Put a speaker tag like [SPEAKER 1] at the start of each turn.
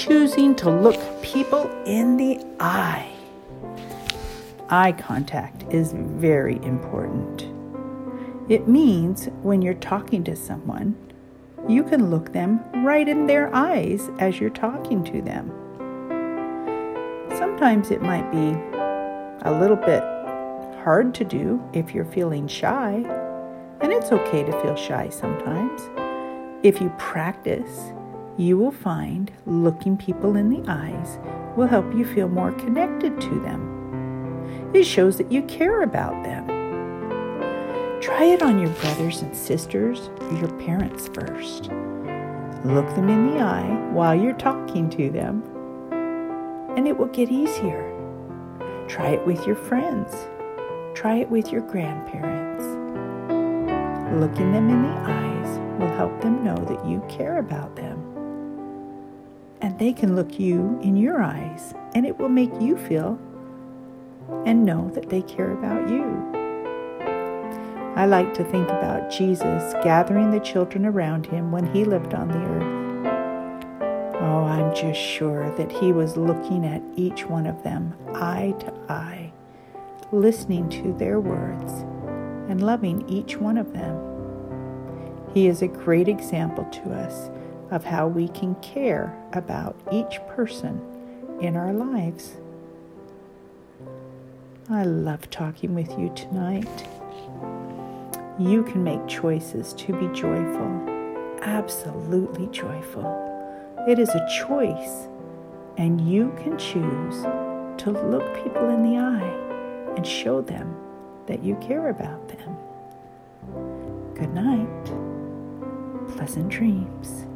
[SPEAKER 1] choosing to look people in the eye. Eye contact is very important. It means when you're talking to someone, you can look them right in their eyes as you're talking to them. Sometimes it might be a little bit hard to do if you're feeling shy, and it's okay to feel shy sometimes. If you practice, you will find looking people in the eyes will help you feel more connected to them. It shows that you care about them. Try it on your brothers and sisters or your parents first. Look them in the eye while you're talking to them, and it will get easier. Try it with your friends. Try it with your grandparents. Looking them in the eyes will help them know that you care about them and they can look you in your eyes, and it will make you feel and know that they care about you. I like to think about Jesus gathering the children around him when he lived on the earth. Oh, I'm just sure that he was looking at each one of them eye to eye, listening to their words, and loving each one of them. He is a great example to us of how we can care about each person in our lives. I love talking with you tonight. You can make choices to be joyful, absolutely joyful. It is a choice, and you can choose to look people in the eye and show them that you care about them. Good night. Pleasant dreams.